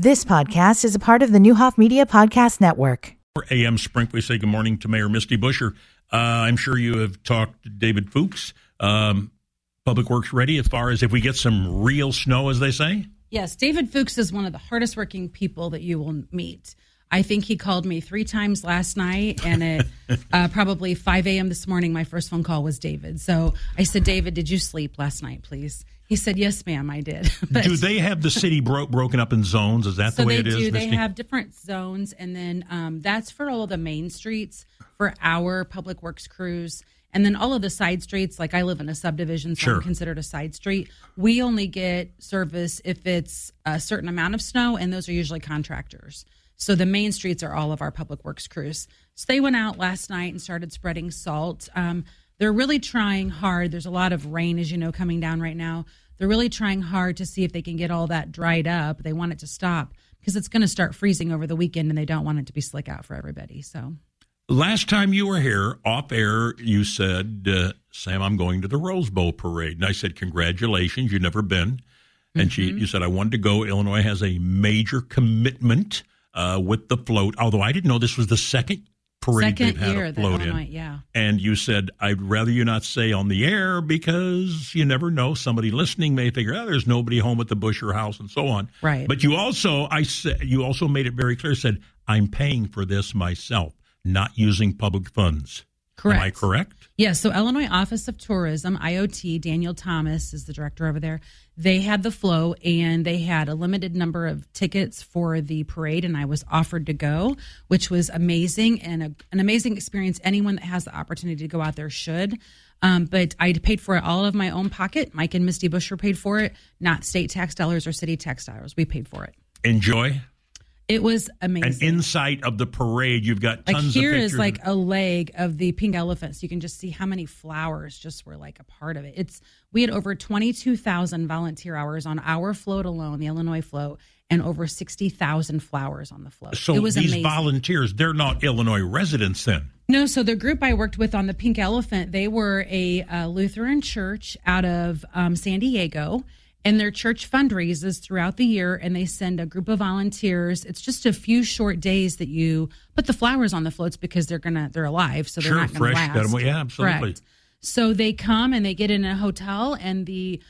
This podcast is a part of the Neuhoff Media Podcast Network. For AM Sprink, we say good morning to Mayor Misty Buscher. Uh, I'm sure you have talked to David Fuchs. Um, Public Works ready as far as if we get some real snow, as they say? Yes, David Fuchs is one of the hardest working people that you will meet. I think he called me three times last night, and at uh, probably 5 a.m. this morning, my first phone call was David. So I said, David, did you sleep last night, please? He said, "Yes, ma'am, I did." But, do they have the city bro- broken up in zones? Is that so the way they it is? do. They Misty? have different zones, and then um, that's for all the main streets for our public works crews. And then all of the side streets, like I live in a subdivision, so Sure. I'm considered a side street. We only get service if it's a certain amount of snow, and those are usually contractors. So the main streets are all of our public works crews. So they went out last night and started spreading salt. Um, they're really trying hard. There's a lot of rain, as you know, coming down right now. They're really trying hard to see if they can get all that dried up. They want it to stop because it's going to start freezing over the weekend, and they don't want it to be slick out for everybody. So Last time you were here, off air, you said, uh, Sam, I'm going to the Rose Bowl parade. And I said, Congratulations, you've never been. And she, Mm-hmm. you said, I wanted to go. Illinois has a major commitment uh, with the float, although I didn't know this was the second parade second they've had year a that float in. yeah. And you said, I'd rather you not say on the air because you never know. Somebody listening may figure, oh, there's nobody home at the Buscher house and so on. Right. But you also, I said, you also made it very clear, said, I'm paying for this myself, not using public funds. Correct. Am I correct? Yes, so Illinois Office of Tourism, IoT, Daniel Thomas is the director over there. They had the flow and they had a limited number of tickets for the parade, and I was offered to go, which was amazing and a, an amazing experience. Anyone that has the opportunity to go out there should. Um, but I paid for it all of my own pocket. Mike and Misty Buscher paid for it, not state tax dollars or city tax dollars. We paid for it. Enjoy. It was amazing. An inside of the parade, you've got like tons here of is like a leg of the pink elephant so you can just see how many flowers just were like a part of it. It's we had over 22000 volunteer hours on our float alone the illinois float and over 60000 flowers on the float. So it was these amazing. volunteers, they're not Illinois residents then. no, so the group I worked with on the Pink Elephant, they were a uh, Lutheran church out of um, San Diego, and their church fundraises throughout the year, and they send a group of volunteers. It's just a few short days that you put the flowers on the floats because they're gonna they're alive, so they're Sure, not gonna fresh, last. got 'em- yeah, absolutely. Correct. So they come and they get in a hotel, and the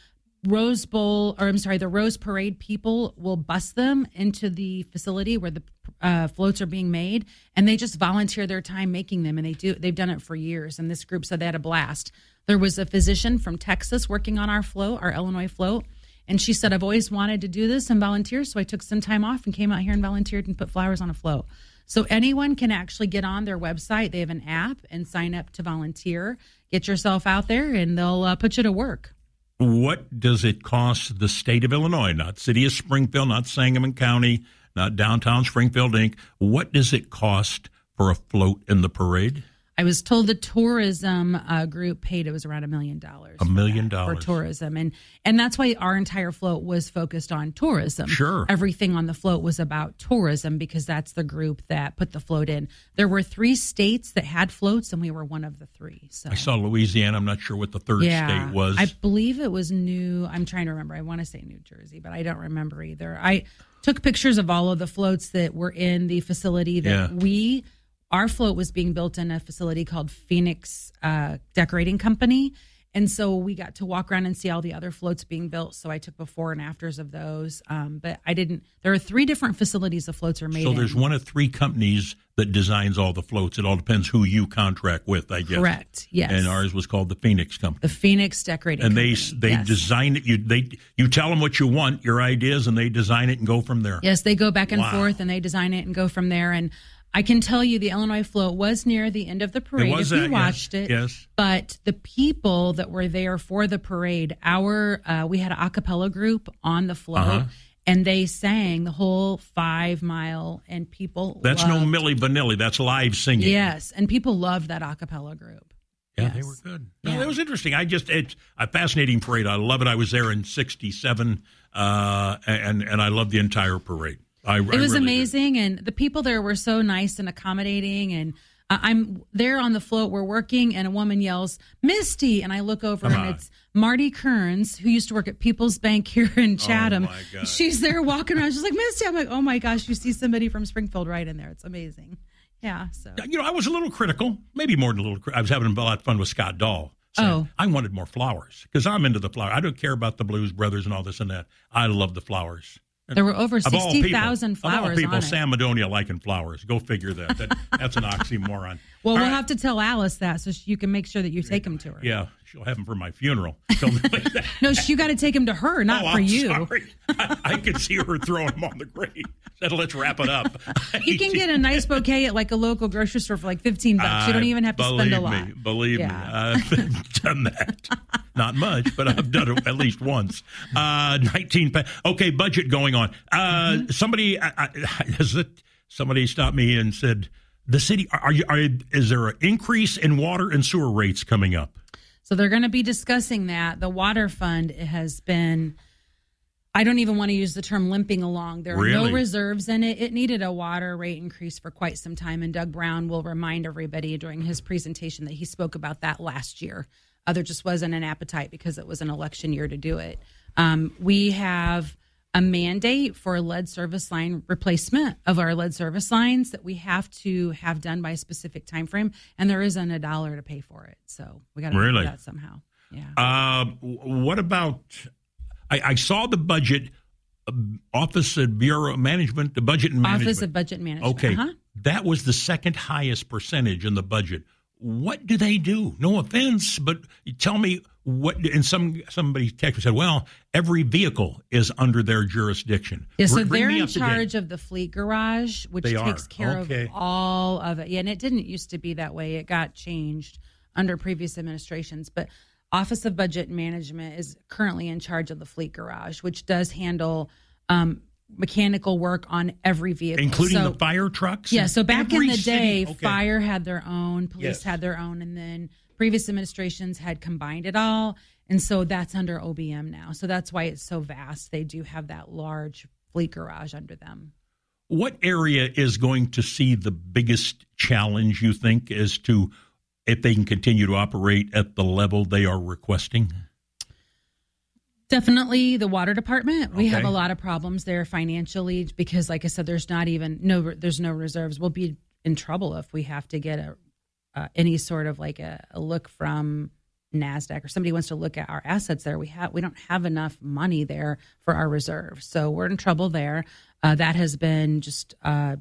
Rose Bowl, or I'm sorry, the Rose Parade people will bus them into the facility where the uh, floats are being made, and they just volunteer their time making them, and they do. They've done it for years, and this group said they had a blast. There was a physician from Texas working on our float, our Illinois float, and she said, "I've always wanted to do this and volunteer, so I took some time off and came out here and volunteered and put flowers on a float." So anyone can actually get on their website. They have an app and sign up to volunteer. Get yourself out there, and they'll uh, put you to work. What does it cost the state of Illinois, not city of Springfield, not Sangamon County, not downtown Springfield Inc.? What does it cost for a float in the parade? I was told the tourism uh, group paid it was around a million dollars. A million dollars. for tourism, and and that's why our entire float was focused on tourism. Sure. everything on the float was about tourism because that's the group that put the float in. There were three states that had floats, and we were one of the three. So I saw Louisiana. I'm not sure what the third state was. I believe it was New. I'm trying to remember. I want to say New Jersey, but I don't remember either. I took pictures of all of the floats that were in the facility that Yeah. we. Our float was being built in a facility called Phoenix uh, Decorating Company. And so we got to walk around and see all the other floats being built. So I took before and afters of those. Um, but I didn't, there are three different facilities the floats are made so in. there's one of three companies that designs all the floats. It all depends who you contract with, I guess. Correct. Yes. And ours was called the Phoenix Company. the Phoenix Decorating and they Company. they Yes. design it. You they you tell them what you want, your ideas, and they design it and go from there. Yes, they go back and Wow. forth and they design it and go from there. And I can tell you the Illinois float was near the end of the parade It was if that, you yes. watched it. Yes. But the people that were there for the parade, our uh, we had an a cappella group on the float. Uh-huh. And they sang the whole five mile, and people. That's no Milli Vanilli. That's live singing. Yes, and people loved that a cappella group. Yeah, they were good. No, Yeah. that was interesting. I just it's a fascinating parade. I love it. I was there in '67, uh, and and I love the entire parade. I, It was amazing, and the people there were so nice and accommodating, and Uh, I'm there on the float. We're working, and a woman yells, "Misty!" And I look over, Come and it's Marty Kearns, who used to work at People's Bank here in Chatham. Oh, my God. She's there walking around. She's like, "Misty!" I'm like, "Oh my gosh!" You see somebody from Springfield right in there. It's amazing. Yeah. So You know, I was a little critical, maybe more than a little. I was having a lot of fun with Scott Dahl. Oh. I wanted more flowers because I'm into the flower. I don't care about the Blues Brothers and all this and that. I love the flowers. There were over Of all sixty people- thousand Of all flowers people, on it. Sam Madonia liking flowers. Go figure that. that that's an oxymoron. well, All we'll right. have to tell Alice that so she, you can make sure that you take them to her. Yeah, she'll have them for my funeral. No, she got to take him to her, not oh, for I'm you. sorry. I, I could see her throwing them on the grave. Said, let's wrap it up. You can get a nice bouquet at like a local grocery store for like fifteen bucks. You don't even have to spend a Believe lot. Me, believe Yeah. me, I've done that. Not much, but I've done it at least once. Uh, Nineteen. Pa- okay, budget going on. Uh, Mm-hmm. Somebody I, I, has it. Somebody stopped me and said, "The city are you? Are, is there an increase in water and sewer rates coming up?" So they're going to be discussing that. The water fund has been. I don't even want to use the term limping along. There are Really? no reserves in it. It needed a water rate increase for quite some time. And Doug Brown will remind everybody during his presentation that he spoke about that last year. Uh, there just wasn't an appetite because it was an election year to do it. Um, we have a mandate for lead service line replacement of our lead service lines that we have to have done by a specific time frame, and there isn't a dollar to pay for it. So we got to Really? do that somehow. Yeah. Uh, what about? I, I saw the budget. uh, Office of Bureau of Management, the budget and management. Office of Budget Management. Okay, Uh-huh. that was the second highest percentage in the budget. What do they do? No offense, but tell me what. And some somebody texted said, "Well, every vehicle is under their jurisdiction." Yeah, so bring they're in up to date. charge of the fleet garage, which They are. takes care Okay. of all of it. Yeah, and it didn't used to be that way. It got changed under previous administrations. But Office of Budget Management is currently in charge of the fleet garage, which does handle um, mechanical work on every vehicle, including So- the fire trucks. Yeah, so back in the day, okay. fire had their own, police Yes. had their own, and then previous administrations had combined it all. And so that's under OBM now. So that's why it's so vast. They do have that large fleet garage under them. What area is going to see the biggest challenge? You think as to if they can continue to operate at the level they are requesting? Definitely the water department. We have a lot of problems there financially because, like I said, there's not even no there's no reserves. We'll be in trouble if we have to get a uh, any sort of like a, a look from Nasdaq or somebody wants to look at our assets there. We have we don't have enough money there for our reserves, so we're in trouble there. Uh, that has been just uh,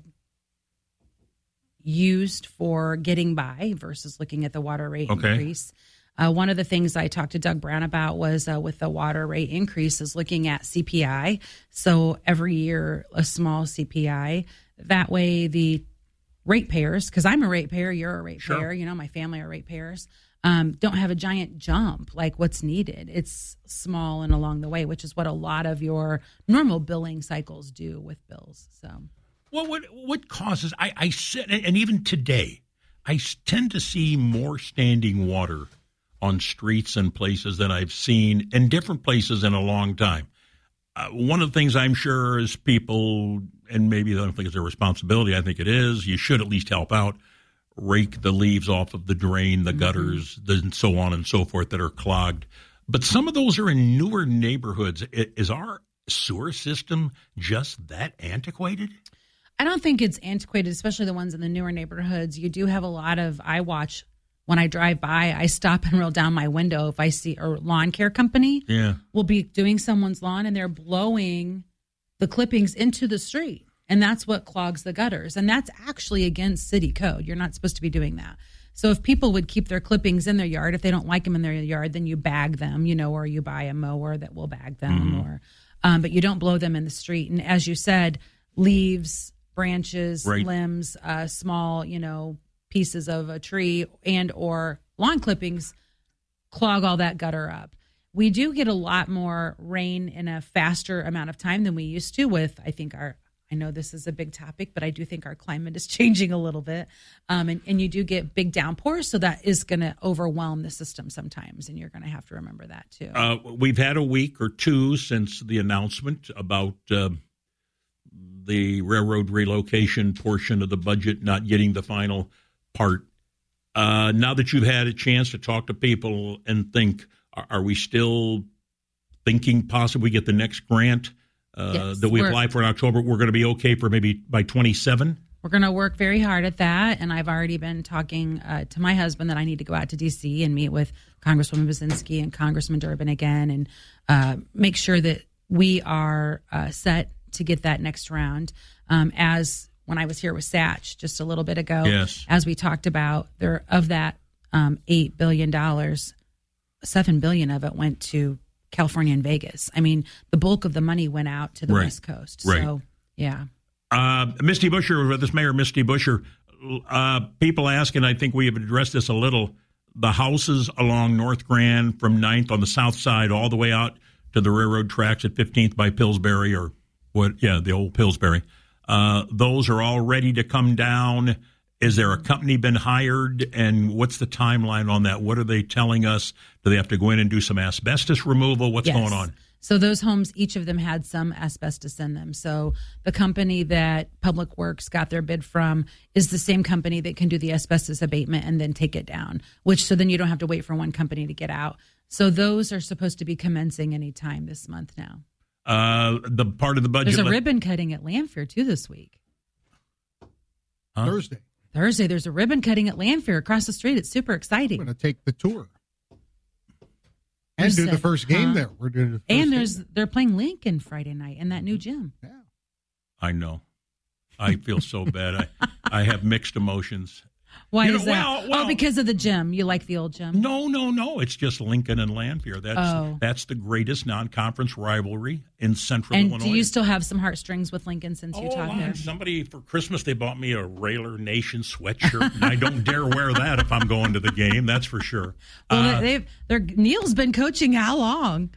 used for getting by versus looking at the water rate Okay. increase. Uh, one of the things I talked to Doug Brown about was uh, with the water rate increase is looking at CPI. So every year, a small CPI. That way, the ratepayers, because I'm a ratepayer, you're a ratepayer, Sure. you know, my family are ratepayers, um, don't have a giant jump like what's needed. It's small and along the way, which is what a lot of your normal billing cycles do with bills. So. Well, what what causes? I I sit and and even today, I s- tend to see more standing water on streets and places than I've seen in different places in a long time. Uh, one of the things I'm sure is people, and maybe I don't think it's their responsibility. I think it is. You should at least help out, rake the leaves off of the drain, the gutters, the, and so on and so forth that are clogged. But some of those are in newer neighborhoods. Is our sewer system just that antiquated? I don't think it's antiquated, especially the ones in the newer neighborhoods. You do have a lot of. I watch when I drive by. I stop and roll down my window if I see a lawn care company Yeah. will be doing someone's lawn and they're blowing the clippings into the street, and that's what clogs the gutters. And that's actually against city code. You're not supposed to be doing that. So if people would keep their clippings in their yard, if they don't like them in their yard, then you bag them, you know, or you buy a mower that will bag them, or um, but you don't blow them in the street. And as you said, leaves, branches, Right. limbs, uh, small, you know, pieces of a tree and or lawn clippings clog all that gutter up. We do get a lot more rain in a faster amount of time than we used to with I think our I know this is a big topic, but I do think our climate is changing a little bit. Um, and, and you do get big downpours, so that is going to overwhelm the system sometimes, and you're going to have to remember that too. Uh, we've had a week or two since the announcement about uh, the railroad relocation portion of the budget not getting the final part. Uh, now that you've had a chance to talk to people and think, are, are we still thinking possibly get the next grant uh, Yes, that we apply for in October? We're going to be okay for maybe by 27? We're going to work very hard at that. And I've already been talking uh, to my husband that I need to go out to D.C. and meet with Congresswoman Budzinski and Congressman Durbin again and uh, make sure that we are uh, set to get that next round. Um, as when I was here with Satch just a little bit ago, Yes. as we talked about, there of that um, $8 billion, 7 billion of it went to California and Vegas. I mean, the bulk of the money went out to the Right. West Coast. Right. So, yeah. Uh, Misty Buscher, this Mayor Misty Buscher, uh, people ask, and I think we have addressed this a little. The houses along North Grand from 9th on the south side all the way out to the railroad tracks at 15th by Pillsbury or what? Yeah, the old Pillsbury. Uh, those are all ready to come down. Is there a company been hired? And what's the timeline on that? What are they telling us? Do they have to go in and do some asbestos removal? What's Yes. going on? So those homes, each of them had some asbestos in them. So the company that Public Works got their bid from is the same company that can do the asbestos abatement and then take it down. Which so then you don't have to wait for one company to get out. So those are supposed to be commencing anytime this month now. Uh, the part of the budget. There's a le- ribbon cutting at Lanphier too this week. Huh? Thursday. Thursday, there's a ribbon cutting at Lanphier across the street. It's super We're exciting. going to take the tour and You do the said, first game huh? there. We're doing the first And there's there. they're playing Lincoln Friday night in that new gym. yeah. I know. I feel so bad. I, I have mixed emotions. Why You know, is that? well, well- oh, because of the gym. You like the old gym? No, no, no. It's just Lincoln and Lanphier. That's Oh. that's the greatest non-conference rivalry in Central And Illinois. do you still have some heartstrings with Lincoln since you Oh, talked Lon, there? somebody for Christmas they bought me a Railer Nation sweatshirt, and I don't dare wear that if I'm going to the game. That's for sure. Well, Uh, they've Neil's been coaching how long?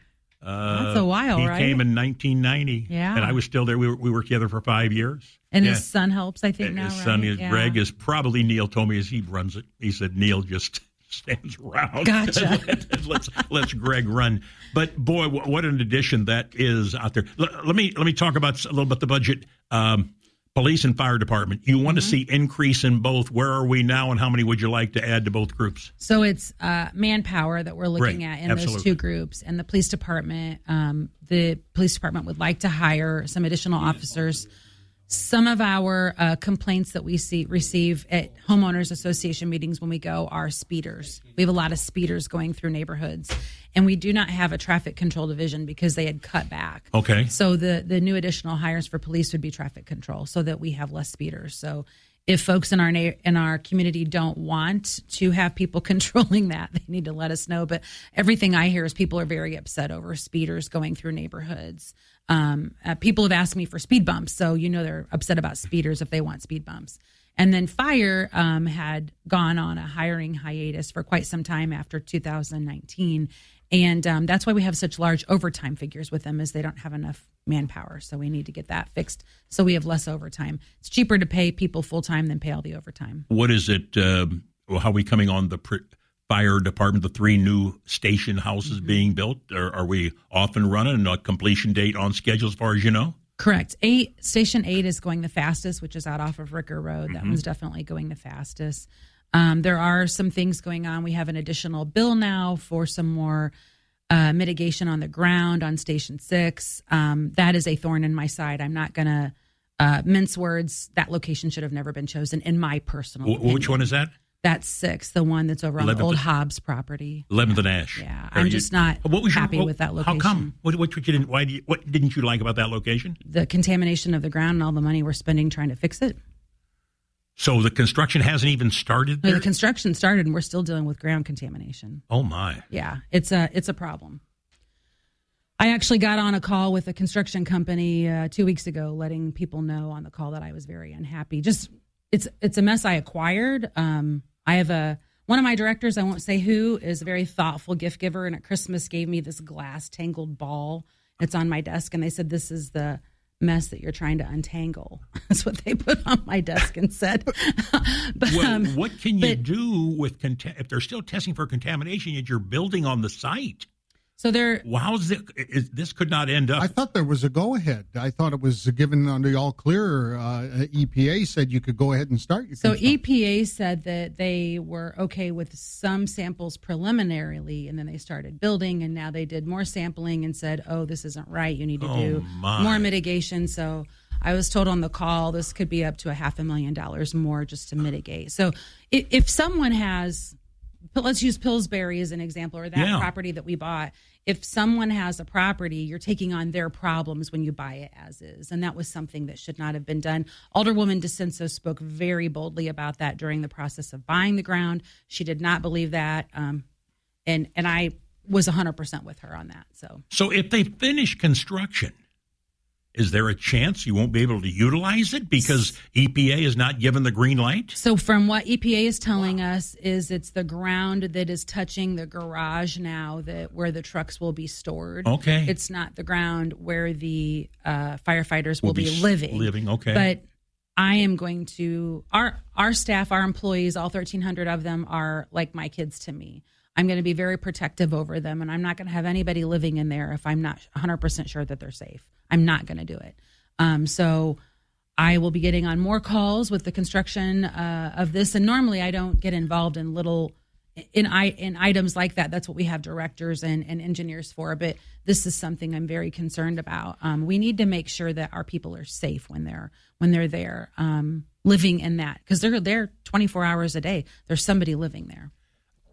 Uh, that's a while, He right? came in 1990, Yeah. and I was still there. We, were, we worked together for five years. And Yeah. his son helps, I think And now. his right? son is Yeah. Greg is probably Neil told me as he runs it. He said Neil just stands around. Gotcha. let's let's Greg run. But boy, wh- what an addition that is out there. Let, let me let me talk about a little bit the budget. Um, police and fire department. You want to see increase in both. Where are we now, and how many would you like to add to both groups? So it's uh, manpower that we're looking Right. at in those two groups, and the police department. Um, the police department would like to hire some additional officers. Some of our uh, complaints that we see receive at homeowners association meetings when we go are speeders. We have a lot of speeders going through neighborhoods, and we do not have a traffic control division because they had cut back. Okay. So the the new additional hires for police would be traffic control, so that we have less speeders. So if folks in our na- in our community don't want to have people controlling that, they need to let us know. But everything I hear is people are very upset over speeders going through neighborhoods. Um, uh, people have asked me for speed bumps, so you know they're upset about speeders if they want speed bumps. And then fire um, had gone on a hiring hiatus for quite some time after 2019, and um, that's why we have such large overtime figures with them, is they don't have enough manpower. So we need to get that fixed, so we have less overtime. It's cheaper to pay people full time than pay all the overtime. What is it? Well, how are we coming on the pr- fire department? The three new station houses Mm-hmm. being built. Are, are we off and running? A completion date on schedule, as far as you know? Correct. Eight station eight is going the fastest, which is out off of Ricker Road. That one's definitely going the fastest. Um, there are some things going on. We have an additional bill now for some more uh, mitigation on the ground on Station Six. Um, that is a thorn in my side. I'm not going to uh, mince words. That location should have never been chosen, in my personal. Wh- which one is that? That's six, the one that's over on the old and- Hobbs property. Eleventh and Ash. Yeah, I'm you- just not What was your- happy what- with that location. How come? What, what you didn't? Why do you, What didn't you like about that location? The contamination of the ground and all the money we're spending trying to fix it. So the construction hasn't even started No, the construction started, and we're still dealing with ground contamination. oh my! Yeah, it's a it's a problem. I actually got on a call with a construction company uh, two weeks ago, letting people know on the call that I was very unhappy. Just it's it's a mess I acquired. Um, I have a one of my directors, I won't say who, is a very thoughtful gift giver, and at Christmas gave me this glass tangled ball. It's on my desk, and they said this is the mess that you're trying to untangle. That's what they put on my desk and said. but Well, um, what can you but- do with conta- if they're still testing for contamination yet you're building on the site? So they're Well, how's it, is, this could not end up. I thought there was a go ahead. I thought it was given on the all clear. Uh, EPA said you could go ahead and start. Your So construction. EPA said that they were okay with some samples preliminarily, and then they started building, and now they did more sampling and said, "Oh, this isn't right. You need to Oh, do my. more mitigation." So I was told on the call this could be up to a half a million dollars more just to mitigate. So if, if someone has, but let's use Pillsbury as an example, or that Yeah. property that we bought. If someone has a property, you're taking on their problems when you buy it as is. And that was something that should not have been done. Alderwoman DiCenso spoke very boldly about that during the process of buying the ground. She did not believe that. Um, and, and I was 100% with her on that. So so if they finish construction, is there a chance you won't be able to utilize it because EPA is not given the green light? So, from what EPA is telling us, is it's the ground that is touching the garage now that where the trucks will be stored. Okay. it's not the ground where the uh, firefighters will, Will be be, living. living, okay. but I am going to our our staff, our employees, all thirteen hundred of them are like my kids to me. I'm going to be very protective over them, and I'm not going to have anybody living in there if I'm not 100 percent sure that they're safe. I'm not going to do it. Um, so I will be getting on more calls with the construction uh, of this. And normally, I don't get involved in little in i in items like that. That's what we have directors and, and engineers for. But this is something I'm very concerned about. Um, we need to make sure that our people are safe when they're when they're there um, living in that because they're there 24 hours a day. There's somebody living there.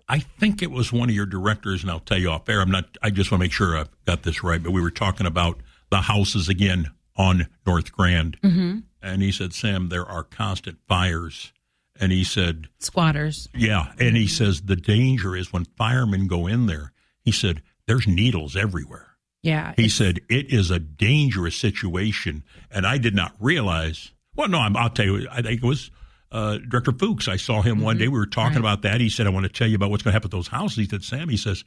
I think it was one of your directors, and I'll tell you off air. I'm not. I just want to make sure I've got this right. But we were talking about the houses again on North Grand, mm-hmm. and he said, "Sam, there are constant fires." And he said, Squatters. "Yeah." And he says the danger is when firemen go in there. He said, "There's needles everywhere." Yeah. He said it is a dangerous situation, and I did not realize. Well, no, I'm, I'll tell you. I think it was uh, Director Fuchs. I saw him one day. We were talking Right. about that. He said, "I want to tell you about what's going to happen with those houses." He said, "Sam," he says,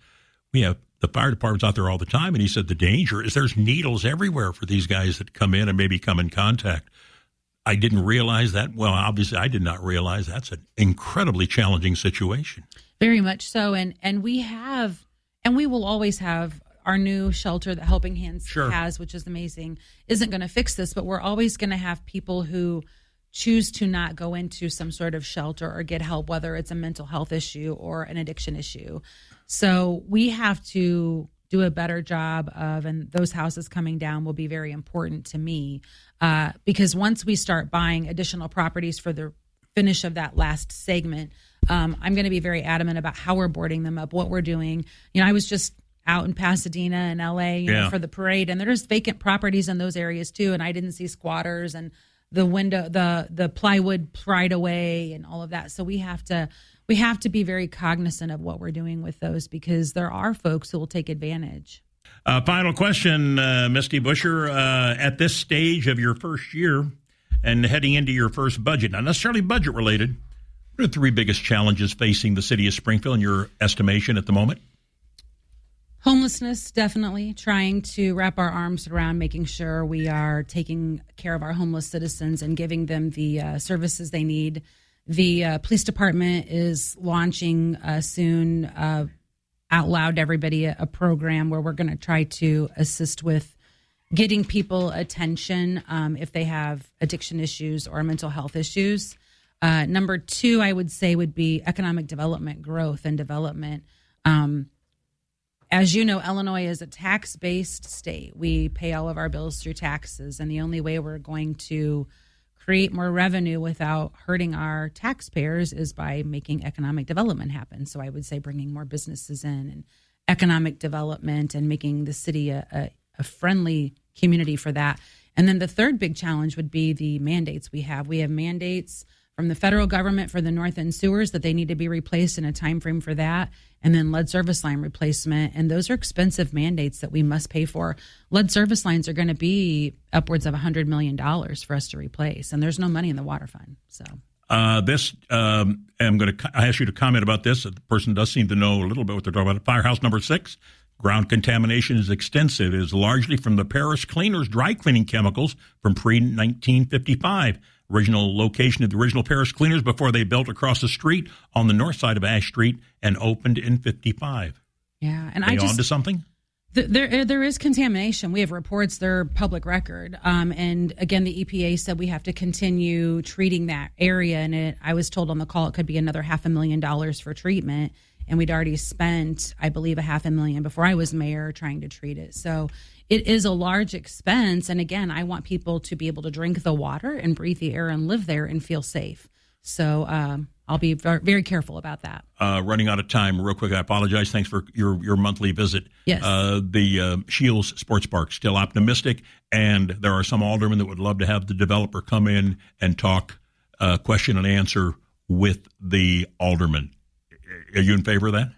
"We have the fire department's out there all the time," and he said the danger is there's needles everywhere for these guys that come in and maybe come in contact. I didn't realize that. Well, obviously, I did not realize that's an incredibly challenging situation. Very much so, and and we have, and we will always have our new shelter that Helping Hands Sure. has, which is amazing, isn't going to fix this, but we're always going to have people who choose to not go into some sort of shelter or get help, whether it's a mental health issue or an addiction issue. So we have to do a better job of, and those houses coming down will be very important to me uh, because once we start buying additional properties for the finish of that last segment, um, I'm going to be very adamant about how we're boarding them up, what we're doing. You know, I was just out in Pasadena and LA you Yeah. know, for the parade, and there's vacant properties in those areas too, and I didn't see squatters and the window, the the plywood pried away, and all of that. So we have to we have to be very cognizant of what we're doing with those because there are folks who will take advantage. Uh, final question, uh, Misty Buscher. Uh, at this stage of your first year and heading into your first budget, not necessarily budget related, what are the three biggest challenges facing the city of Springfield in your estimation at the moment? Homelessness, definitely trying to wrap our arms around making sure we are taking care of our homeless citizens and giving them the uh, services they need. The uh, police department is launching uh, soon, uh, out loud to everybody, a, a program where we're going to try to assist with getting people attention um, if they have addiction issues or mental health issues. Uh, number two, I would say, would be economic development, growth, and development. Um, as you know, Illinois is a tax based state. We pay all of our bills through taxes, and the only way we're going to create more revenue without hurting our taxpayers is by making economic development happen. So I would say bringing more businesses in and economic development and making the city a, a, a friendly community for that. And then the third big challenge would be the mandates we have. We have mandates from the federal government for the north end sewers that they need to be replaced in a time frame for that and then lead service line replacement and those are expensive mandates that we must pay for lead service lines are going to be upwards of $100 million for us to replace and there's no money in the water fund so Uh, this, um, I'm going to I ask you to comment about this. The person does seem to know a little bit what they're talking about. Firehouse number six, ground contamination is extensive. It is largely from the Paris cleaners dry cleaning chemicals from pre 1955. Original location of the original Paris cleaners before they built across the street on the north side of Ash Street and opened in 55. yeah and Are i just on to something? Th- There, there is contamination. We have reports; they're public record. Um, and again, the EPA said we have to continue treating that area. And it, I was told on the call it could be another half a million dollars for treatment. And we'd already spent, I believe, a half a million before I was mayor trying to treat it. So it is a large expense. And again, I want people to be able to drink the water and breathe the air and live there and feel safe. So um, I'll be very careful about that. Uh, running out of time, real quick. I apologize. Thanks for your your monthly visit. Yes. Uh, the uh, Shields Sports Park still optimistic, and there are some aldermen that would love to have the developer come in and talk, uh, question and answer with the alderman. Are you in favor of that?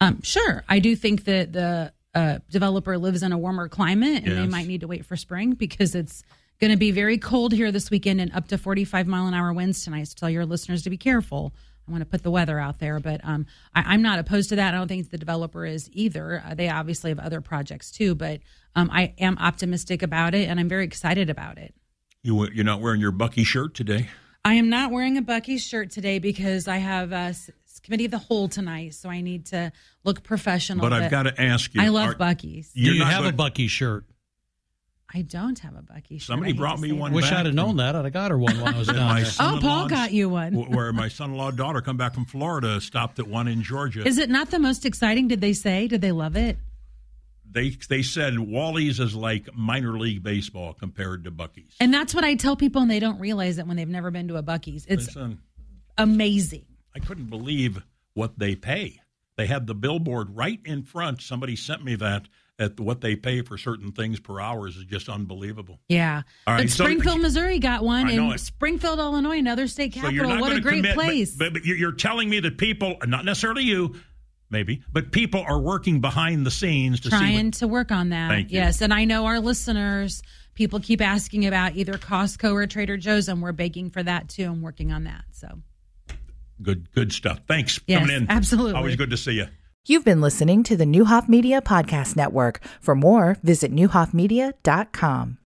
Um, sure. I do think that the uh, developer lives in a warmer climate and they might need to wait for spring because it's going to be very cold here this weekend and up to 45 mile an hour winds tonight. So tell your listeners to be careful. I want to put the weather out there, but um, I, I'm not opposed to that. I don't think the developer is either. Uh, they obviously have other projects too, but um, I am optimistic about it and I'm very excited about it. You you're not wearing your Buc-ee shirt today. I am not wearing a Buc-ee shirt today because I have a s- committee of the whole tonight, so I need to look professional. But I've got to ask you. I love are- Buc-ee's. You're Do you not have a going- Buc-ee shirt? I don't have a Buc-ee shirt. Somebody brought me one that. Wish I'd have known that. I'd have got her one when I was And down my there. Oh, Paul got you one. Where my son-in-law daughter come back from Florida, stopped at one in Georgia. Is it not the most exciting? Did they say? Did they love it? they they said Wally's is like minor league baseball compared to Buc-ee's. And that's what I tell people, and they don't realize it when they've never been to a Buc-ee's. It's Listen, amazing. I couldn't believe what they pay. They had the billboard right in front. Somebody sent me that at what they pay for certain things per hour is just unbelievable. Yeah. All right, but so- Springfield, Missouri got one, and. Springfield, Illinois, another state capital. you're what a great commit, place. But, but you're telling me that people, not necessarily you, maybe, but people are working behind the scenes to see. trying What, to work on that. Thank you. Yes, and I know our listeners, people keep asking about either Costco or Trader Joe's, and we're begging for that too. I'm working on that. So good good stuff. Thanks for Yes, coming in. absolutely. Always good to see you. You've been listening to the Neuhoff Media Podcast Network. For more, visit neuhoffmedia.com.